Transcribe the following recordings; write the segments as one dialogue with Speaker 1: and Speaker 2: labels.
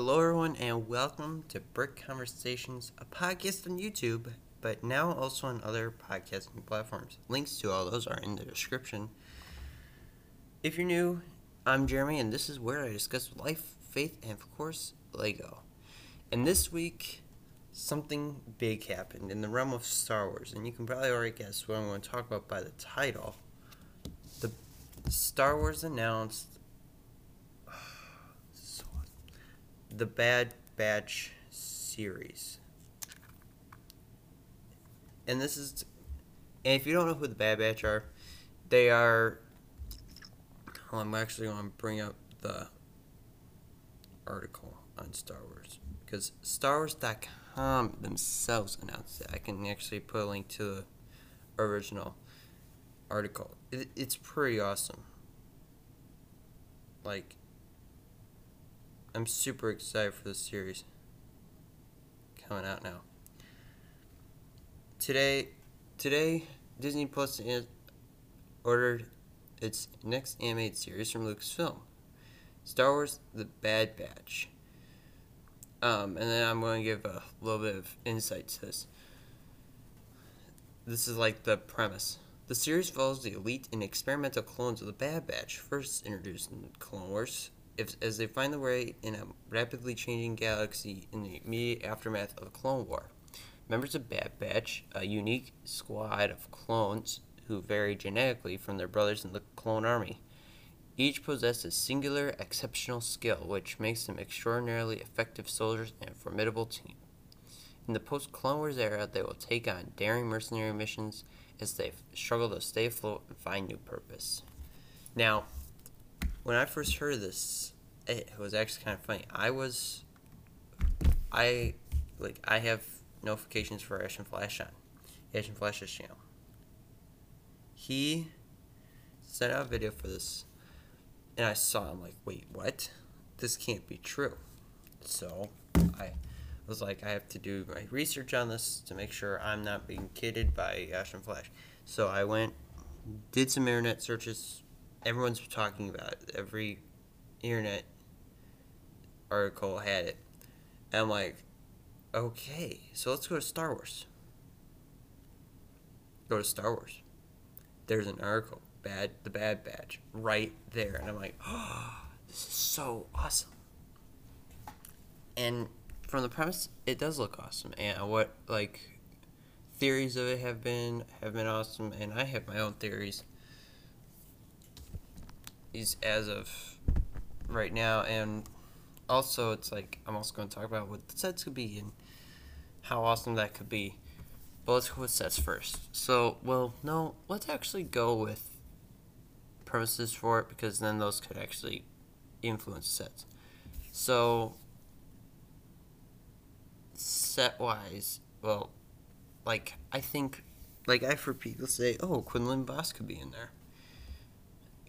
Speaker 1: Hello, everyone, and welcome to Brick Conversations, a podcast on YouTube, but now also on other podcasting platforms. Links to all those are in the description. If you're new, I'm Jeremy, and this is where I discuss life, faith, and of course, Lego. And this week, something big happened in the realm of Star Wars, and you can probably already guess what I'm going to talk about by the title. The Star Wars announced the Bad Batch series. And this is, and if you don't know who the Bad Batch are, they are. Well, I'm actually going to bring up the article on Star Wars because StarWars.com themselves announced it. I can actually put a link to the original article. It, it's pretty awesome. Like, I'm super excited for this series coming out now. Today, today Disney Plus ordered its next animated series from Lucasfilm, Star Wars: The Bad Batch. Um, and then I'm going to give a little bit of insight to this. This is like the premise. The series follows the elite and experimental clones of the Bad Batch, first introduced in Clone Wars if, as they find their way in a rapidly changing galaxy in the immediate aftermath of the Clone War. Members of Bad Batch, a unique squad of clones who vary genetically from their brothers in the clone army. Each possess a singular, exceptional skill which makes them extraordinarily effective soldiers and a formidable team. In the post Clone Wars era, they will take on daring mercenary missions as they struggle to stay afloat and find new purpose. Now, when I first heard this, it was actually kind of funny. I was, I, like, I have notifications for Ash and Flash on, Ash and Flash's channel. He sent out a video for this, and I saw. I'm like, wait, what? This can't be true. So I was like, I have to do my research on this to make sure I'm not being kidded by Ash and Flash. So I went, did some internet searches, everyone's talking about it. Every internet article had it. And I'm like, okay, so let's go to Star Wars. Go to Star Wars. There's an article, bad the Bad Batch, right there, and I'm like, oh, this is so awesome. And from the premise, it does look awesome, and what like theories of it have been have been awesome, and I have my own theories is as of right now, and also it's like I'm also going to talk about what the sets could be and how awesome that could be. But let's go with sets first. So, well, no, let's actually go with premises for it because then those could actually influence sets. So, set wise, well, like I think, like I for people say, "Oh, Quinlan Vos could be in there."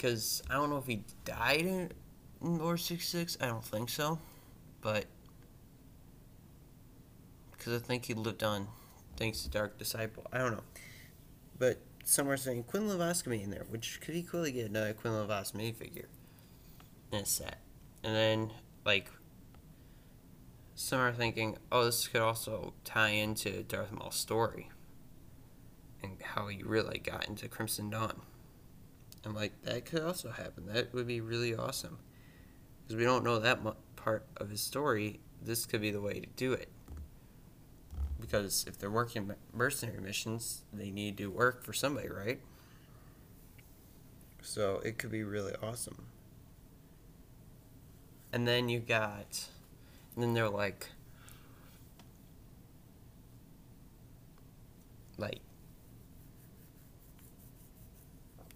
Speaker 1: Because I don't know if he died in, in Order 66. I don't think so. But, because I think he lived on thanks to Dark Disciple. I don't know. But some are saying could be in there, which could equally get another Quinlan Vos minifigure in a set. And then, like, some are thinking, oh, this could also tie into Darth Maul's story and how he really got into Crimson Dawn. I'm like, that could also happen. That would be really awesome. Because we don't know that part of his story. This could be the way to do it. Because if they're working mercenary missions, they need to work for somebody, right? So it could be really awesome. And then you got, and then they're like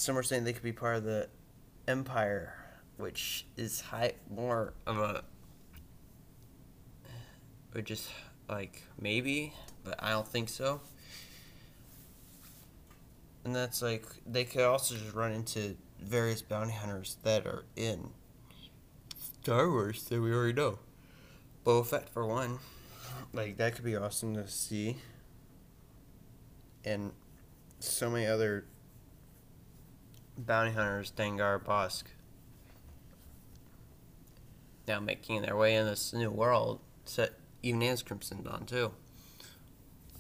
Speaker 1: some are saying they could be part of the Empire, which is high more of a, which is like maybe, but I don't think so. And that's like they could also just run into various bounty hunters that are in Star Wars that we already know. Boba Fett for one, like that could be awesome to see. And so many other bounty hunters Dengar Bossk. now making their way in this new world. So even as Crimson Dawn too.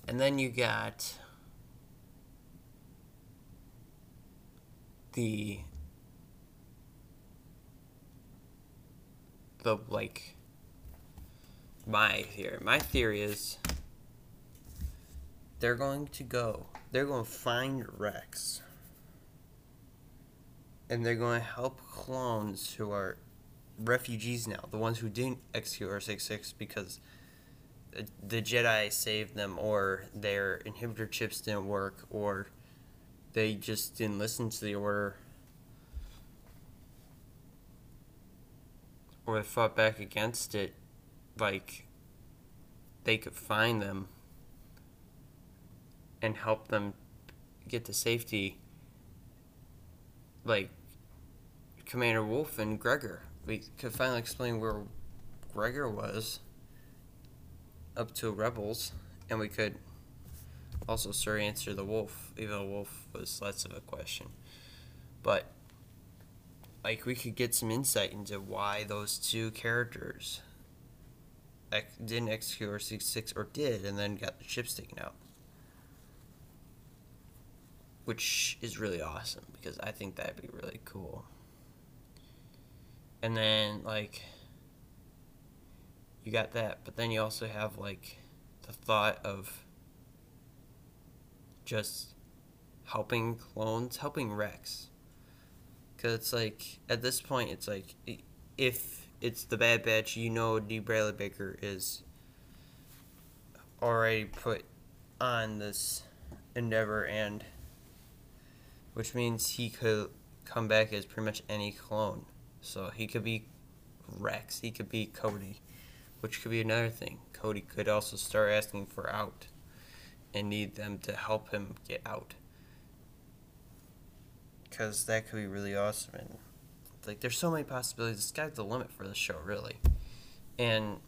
Speaker 1: And then you got the the like my theory. My theory is they're going to go. They're going to find Rex. And they're going to help clones who are refugees now, the ones who didn't execute R66 because the Jedi saved them, or their inhibitor chips didn't work, or they just didn't listen to the order, or they fought back against it. Like, they could find them and help them get to safety. Like, Commander Wolffe and Gregor. We could finally explain where Gregor was up to Rebels, and we could also Sir answer the Wolffe, even though Wolffe was less of a question. But like we could get some insight into why those two characters ex- didn't execute or six or did, and then got the chips taken out, which is really awesome because I think that'd be really cool. And then like you got that, but then you also have like the thought of just helping clones, helping Rex. Because it's like, at this point, it's like, if it's the Bad Batch, you know D. Bradley Baker is already put on this endeavor, and which means he could come back as pretty much any clone. So he could be Rex, he could be Cody, which could be another thing. Cody could also start asking for out and need them to help him get out. Because that could be really awesome. And, like, there's so many possibilities. The sky's the limit for the show, really. And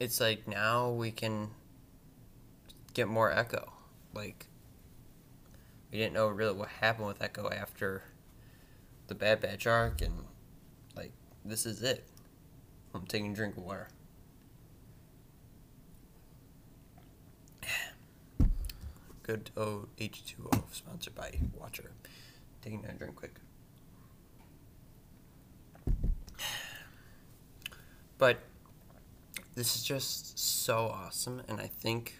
Speaker 1: it's like now we can get more Echo. Like, we didn't know really what happened with Echo after the Bad Batch arc, and like this is it. I'm taking a drink of water. Good O H2O, sponsored by Watcher. Taking a drink quick. But this is just so awesome, and I think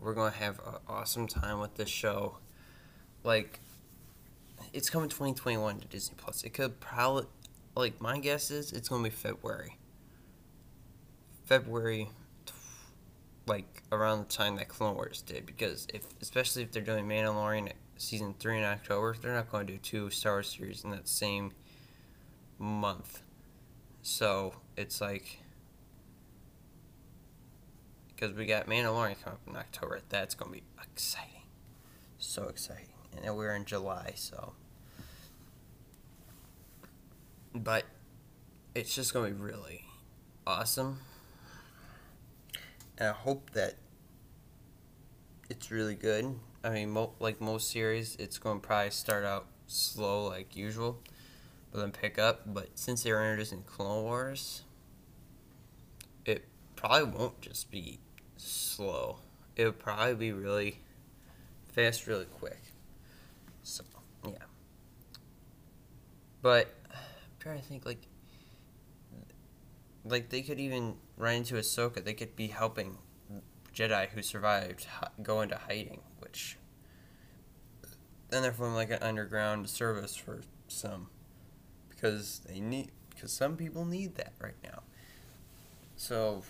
Speaker 1: we're going to have an awesome time with this show. Like, it's coming 2021 to Disney Plus. It could probably like my guess is it's gonna be February. February, like around the time that Clone Wars did, because if especially if they're doing Mandalorian season three in October, they're not going to do two Star Wars series in that same month. So it's like because we got Mandalorian coming up in October. That's gonna be exciting, so exciting, and we're in July, so but it's just going to be really awesome. And I hope that it's really good. I mean, mo- like most series, it's going to probably start out slow like usual, but then pick up. But since they were introducing Clone Wars, it probably won't just be slow. It would probably be really fast, really quick. So, yeah. But trying to think like like they could even run into Ahsoka. They could be helping Jedi who survived go into hiding, which then they're forming like an underground service for some because they need because some people need that right now. So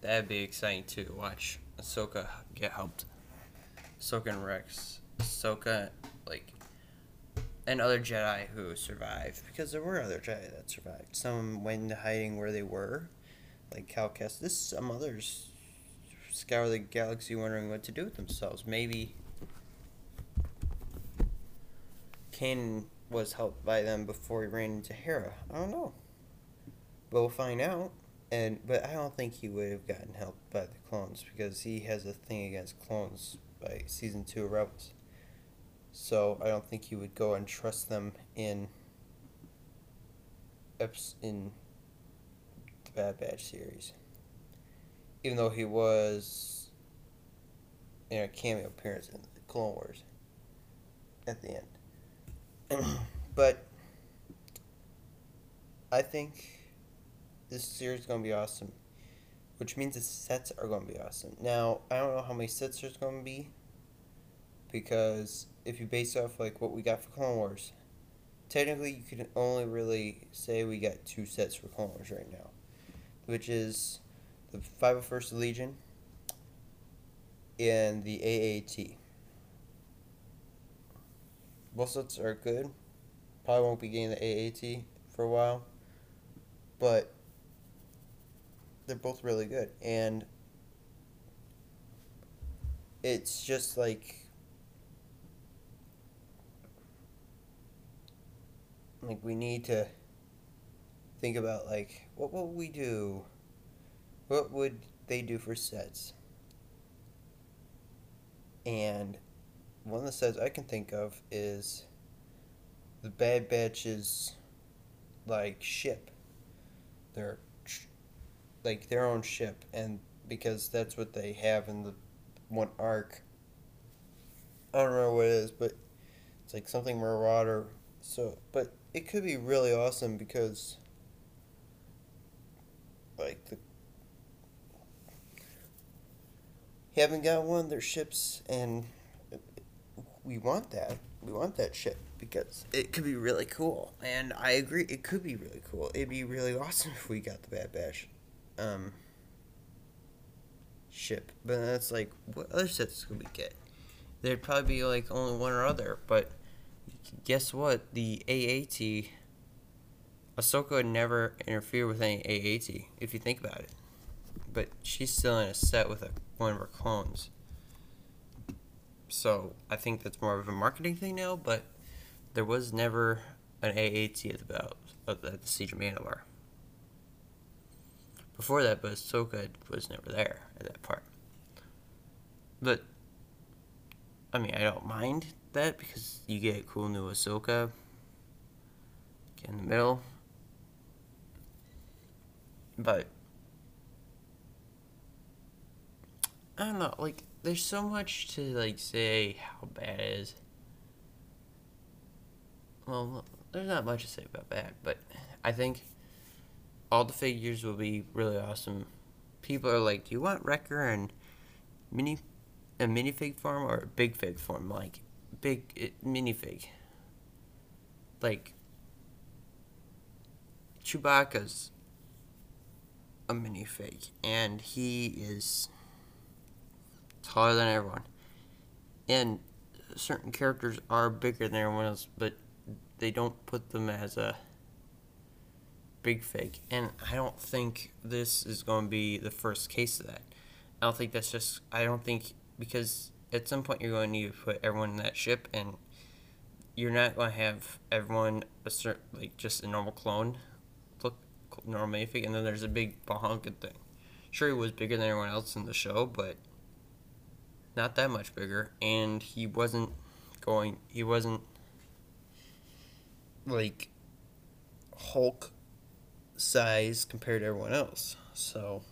Speaker 1: that'd be exciting to watch Ahsoka get helped. Ahsoka and Rex. Ahsoka like and other Jedi who survived because there were other Jedi that survived. Some went into hiding where they were, like Cal Kestis. Some others scour the galaxy wondering what to do with themselves. Maybe Kanan was helped by them before he ran into Hera. I don't know, but we'll find out. And but I don't think he would have gotten helped by the clones because he has a thing against clones by season two of Rebels. So I don't think you would go and trust them in in the Bad Batch series. Even though he was in a cameo appearance in the Clone Wars at the end. but I think this series is going to be awesome, which means the sets are going to be awesome. Now, I don't know how many sets there's going to be because if you base off like what we got for Clone Wars, technically you can only really say we got two sets for Clone Wars right now, which is the 501st Legion and the AAT. Both sets are good. Probably won't be getting the AAT for a while, but they're both really good. And it's just like like we need to think about like what will we do? What would they do for sets? And one of the sets i can think of is the bad batches like ship. Their like their own ship and because that's what they have in the one arc. I don't remember what it is but it's like something marauder so but it could be really awesome because like the haven't got one of their ships and we want that we want that ship because it could be really cool. And i agree it could be really cool. It'd be really awesome if we got the bad batch um ship. But that's like what other sets could we get? There'd probably be like only one or other but guess what? The AAT, Ahsoka never interfere with any AAT, if you think about it. But she's still in a set with a, one of her clones. So I think that's more of a marketing thing now, but there was never an AAT at the battle, uh, at the Siege of Mandalore. Before that, but Ahsoka was never there at that part. But I mean, I don't mind that because you get cool new Ahsoka in the middle. But I don't know, like there's so much to like say how bad it is. Well, there's not much to say about that, but I think all the figures will be really awesome. People are like, "Do you want Wrecker and mini a minifig form or a big fig form?" Like, big it, minifig. Like Chewbacca's a minifig, and he is taller than everyone. And certain characters are bigger than everyone else, but they don't put them as a big fig. And I don't think this is going to be the first case of that. I don't think that's just. I don't think because at some point you're going to need to put everyone in that ship, and you're not going to have everyone a certain like just a normal clone look normal minifig, and then there's a big bahunkin thing. Sure, he was bigger than everyone else in the show, but not that much bigger, and he wasn't going. He wasn't like Hulk size compared to everyone else. So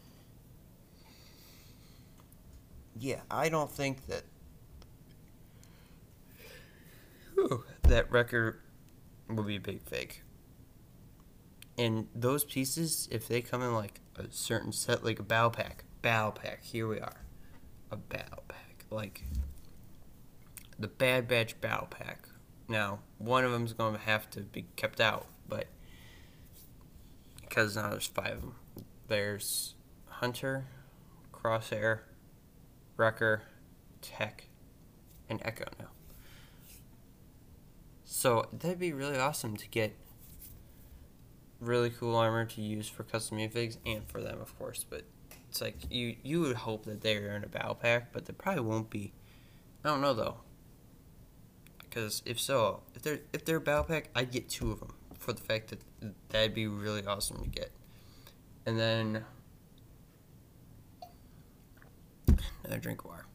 Speaker 1: yeah, I don't think that that Wrecker will be a big fig. And those pieces, if they come in like a certain set, like a bow pack, bow pack, here we are, a bow pack, like the Bad Batch bow pack. Now, one of them's going to have to be kept out, but because now there's five of them. There's Hunter, Crosshair, Wrecker, Tech, and Echo now. So that'd be really awesome to get really cool armor to use for custom minifigs and for them, of course. But it's like you you would hope that they're in a battle pack, but they probably won't be. I don't know though. Because if so, if they're if they're a battle pack, I'd get two of them for the fact that that'd be really awesome to get. And then another drink of water.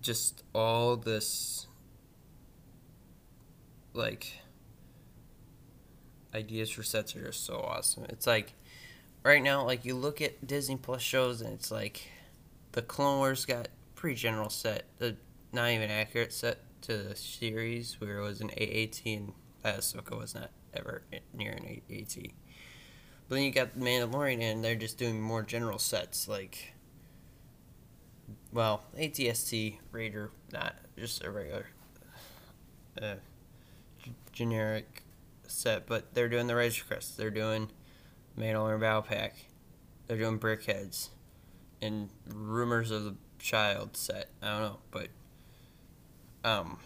Speaker 1: Just all this, like, ideas for sets are just so awesome. It's like right now, like you look at Disney Plus shows, and it's like the Clone Wars got pretty general set, the not even accurate set to the series where it was an AAT and Ahsoka was not ever near an AAT. But then you got the Mandalorian, and they're just doing more general sets, like well, ATST Raider, not just a regular, uh, g- generic set, but they're doing the Razor Crest, they're doing Mandalorian Bow Pack, they're doing BrickHeadz, and Rumors of the Child set. I don't know, but um,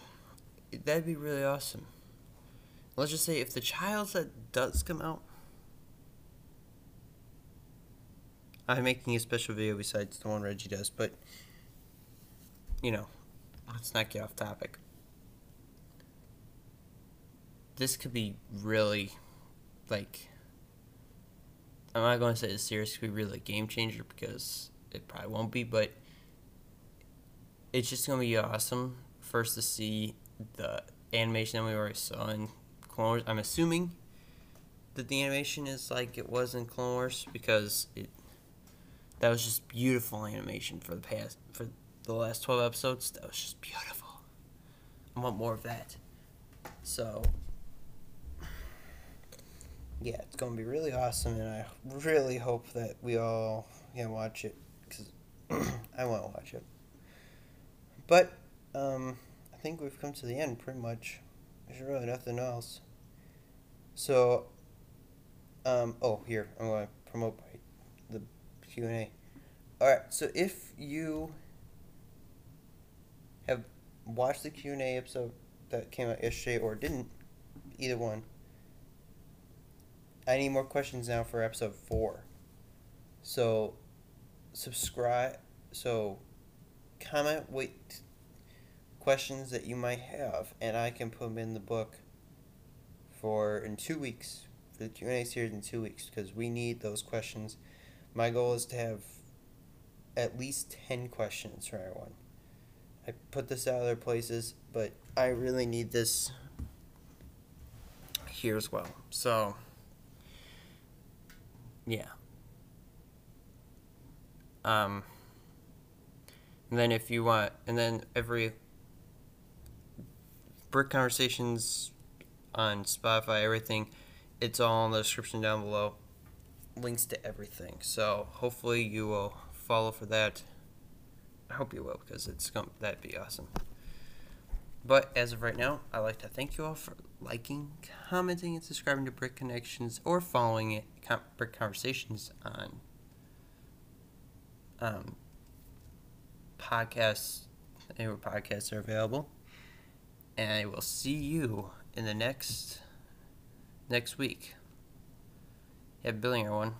Speaker 1: that'd be really awesome. Let's just say if the Child set does come out, I'm making a special video besides the one Reggie does, but you know, let's not get off topic. This could be really, like, I'm not going to say this series could be really a game changer because it probably won't be, but it's just going to be awesome first to see the animation that we already saw in Clone Wars. I'm assuming that the animation is like it was in Clone Wars because it that was just beautiful animation for the past for the last 12 episodes. That was just beautiful. I want more of that. So, yeah, it's going to be really awesome, and I really hope that we all can watch it because I want to watch it. But, um, I think we've come to the end pretty much. There's really nothing else. So, um, oh, here, I'm going to promote the Q&A. Alright, so if you watched the Q and A episode that came out yesterday or didn't, either one. I need more questions now for episode four. So, subscribe. So, comment what questions that you might have, and I can put them in the book for in two weeks for the Q and A series in two weeks because we need those questions. My goal is to have at least ten questions for everyone. I put this out of other places, but I really need this here as well. So, yeah. Um, and then if you want, and then every Brick Conversations on Spotify, everything, it's all in the description down below. Links to everything. So hopefully you will follow for that. I hope you will because it's going that'd be awesome. But as of right now, I'd like to thank you all for liking, commenting, and subscribing to Brick Connections or following it, Brick Conversations on um, podcasts, anywhere podcasts are available. And I will see you in the next next week. Have a billion, everyone.